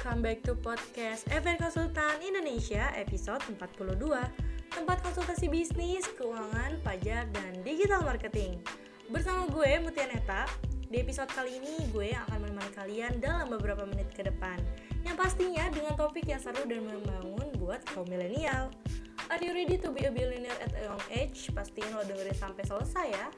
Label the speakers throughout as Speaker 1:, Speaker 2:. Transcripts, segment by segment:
Speaker 1: welcome back to podcast FR Konsultan Indonesia episode 42 Tempat konsultasi bisnis, keuangan, pajak, dan digital marketing. Bersama gue Mutia Neta. Di episode kali ini gue akan menemani kalian dalam beberapa menit ke depan. Yang pastinya dengan topik yang seru dan membangun buat kaum milenial. Are you ready to be a billionaire at a young age? Pastiin lo dengerin sampai selesai ya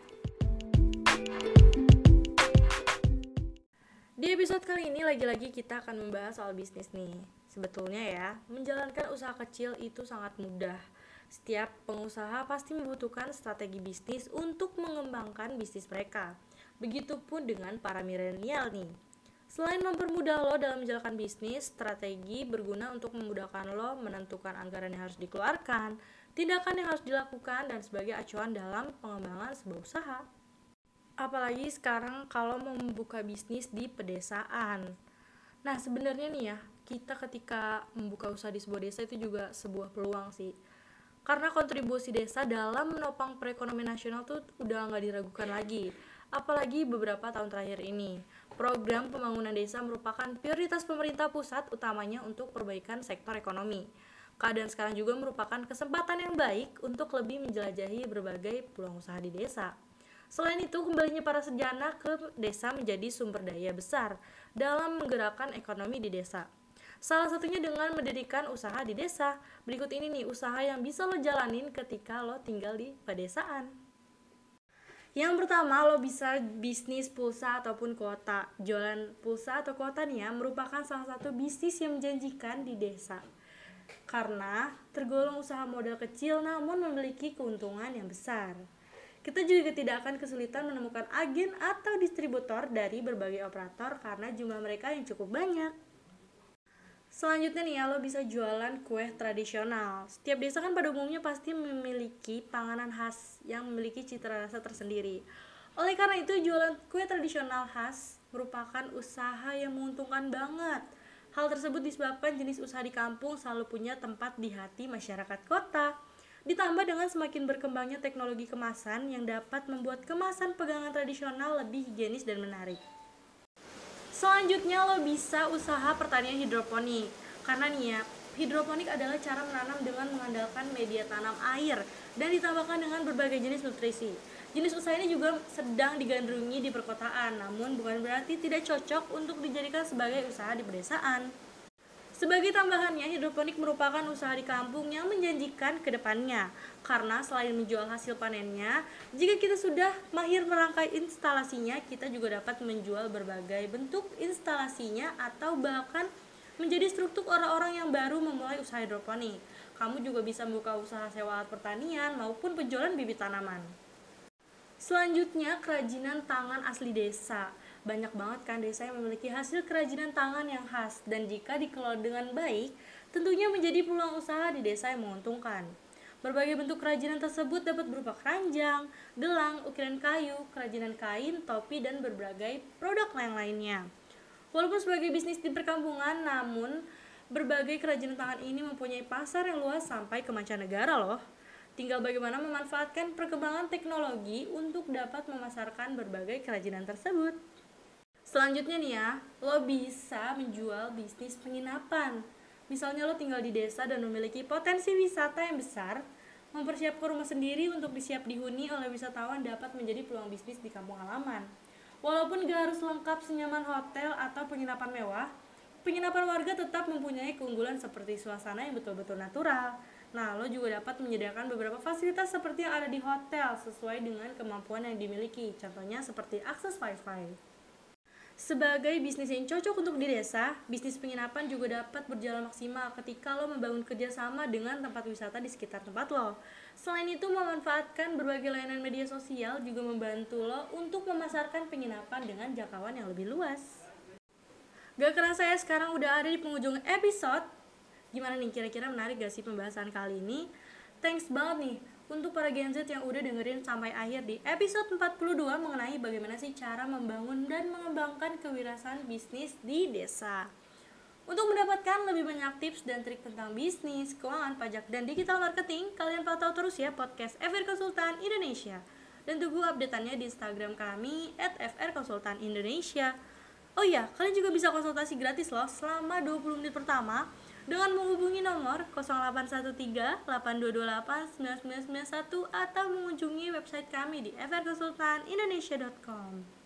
Speaker 1: episode kali ini lagi-lagi kita akan membahas soal bisnis nih. Sebetulnya ya, menjalankan usaha kecil itu sangat mudah. Setiap pengusaha pasti membutuhkan strategi bisnis untuk mengembangkan bisnis mereka. Begitupun dengan para milenial nih. Selain mempermudah lo dalam menjalankan bisnis, strategi berguna untuk memudahkan lo menentukan anggaran yang harus dikeluarkan, tindakan yang harus dilakukan, dan sebagai acuan dalam pengembangan sebuah usaha apalagi sekarang kalau mau membuka bisnis di pedesaan. Nah, sebenarnya nih ya, kita ketika membuka usaha di sebuah desa itu juga sebuah peluang sih. Karena kontribusi desa dalam menopang perekonomian nasional tuh udah nggak diragukan lagi. Apalagi beberapa tahun terakhir ini. Program pembangunan desa merupakan prioritas pemerintah pusat utamanya untuk perbaikan sektor ekonomi. Keadaan sekarang juga merupakan kesempatan yang baik untuk lebih menjelajahi berbagai peluang usaha di desa. Selain itu, kembalinya para sejana ke desa menjadi sumber daya besar dalam menggerakkan ekonomi di desa. Salah satunya dengan mendirikan usaha di desa. Berikut ini nih usaha yang bisa lo jalanin ketika lo tinggal di pedesaan. Yang pertama, lo bisa bisnis pulsa ataupun kuota. Jualan pulsa atau kuota ya, merupakan salah satu bisnis yang menjanjikan di desa. Karena tergolong usaha modal kecil namun memiliki keuntungan yang besar. Kita juga tidak akan kesulitan menemukan agen atau distributor dari berbagai operator karena jumlah mereka yang cukup banyak. Selanjutnya nih ya, lo bisa jualan kue tradisional. Setiap desa kan pada umumnya pasti memiliki panganan khas yang memiliki cita rasa tersendiri. Oleh karena itu, jualan kue tradisional khas merupakan usaha yang menguntungkan banget. Hal tersebut disebabkan jenis usaha di kampung selalu punya tempat di hati masyarakat kota. Ditambah dengan semakin berkembangnya teknologi kemasan yang dapat membuat kemasan pegangan tradisional lebih higienis dan menarik. Selanjutnya lo bisa usaha pertanian hidroponik. Karena nih ya, hidroponik adalah cara menanam dengan mengandalkan media tanam air dan ditambahkan dengan berbagai jenis nutrisi. Jenis usaha ini juga sedang digandrungi di perkotaan, namun bukan berarti tidak cocok untuk dijadikan sebagai usaha di pedesaan. Sebagai tambahannya, hidroponik merupakan usaha di kampung yang menjanjikan ke depannya. Karena selain menjual hasil panennya, jika kita sudah mahir merangkai instalasinya, kita juga dapat menjual berbagai bentuk instalasinya atau bahkan menjadi struktur orang-orang yang baru memulai usaha hidroponik. Kamu juga bisa membuka usaha sewa alat pertanian maupun penjualan bibit tanaman. Selanjutnya, kerajinan tangan asli desa banyak banget kan desa yang memiliki hasil kerajinan tangan yang khas dan jika dikelola dengan baik, tentunya menjadi peluang usaha di desa yang menguntungkan. Berbagai bentuk kerajinan tersebut dapat berupa keranjang, gelang, ukiran kayu, kerajinan kain, topi, dan berbagai produk yang lainnya. Walaupun sebagai bisnis di perkampungan, namun berbagai kerajinan tangan ini mempunyai pasar yang luas sampai ke mancanegara loh. Tinggal bagaimana memanfaatkan perkembangan teknologi untuk dapat memasarkan berbagai kerajinan tersebut. Selanjutnya nih ya, lo bisa menjual bisnis penginapan. Misalnya lo tinggal di desa dan memiliki potensi wisata yang besar, mempersiapkan rumah sendiri untuk disiap dihuni oleh wisatawan dapat menjadi peluang bisnis di kampung halaman. Walaupun gak harus lengkap senyaman hotel atau penginapan mewah, penginapan warga tetap mempunyai keunggulan seperti suasana yang betul-betul natural. Nah, lo juga dapat menyediakan beberapa fasilitas seperti yang ada di hotel sesuai dengan kemampuan yang dimiliki. Contohnya seperti akses wifi. Sebagai bisnis yang cocok untuk di desa, bisnis penginapan juga dapat berjalan maksimal ketika lo membangun kerjasama dengan tempat wisata di sekitar tempat lo. Selain itu, memanfaatkan berbagai layanan media sosial juga membantu lo untuk memasarkan penginapan dengan jangkauan yang lebih luas. Gak kerasa ya sekarang udah ada di penghujung episode. Gimana nih kira-kira menarik gak sih pembahasan kali ini? Thanks banget nih untuk para Gen Z yang udah dengerin sampai akhir di episode 42 mengenai bagaimana sih cara membangun dan mengembangkan kewirausahaan bisnis di desa. Untuk mendapatkan lebih banyak tips dan trik tentang bisnis, keuangan, pajak, dan digital marketing, kalian pantau terus ya podcast FR Konsultan Indonesia. Dan tunggu updateannya di Instagram kami at FR Konsultan Indonesia. Oh iya, kalian juga bisa konsultasi gratis loh selama 20 menit pertama dengan menghubungi nomor 0813 8228 9991 atau mengunjungi website kami di frkonsultanindonesia.com.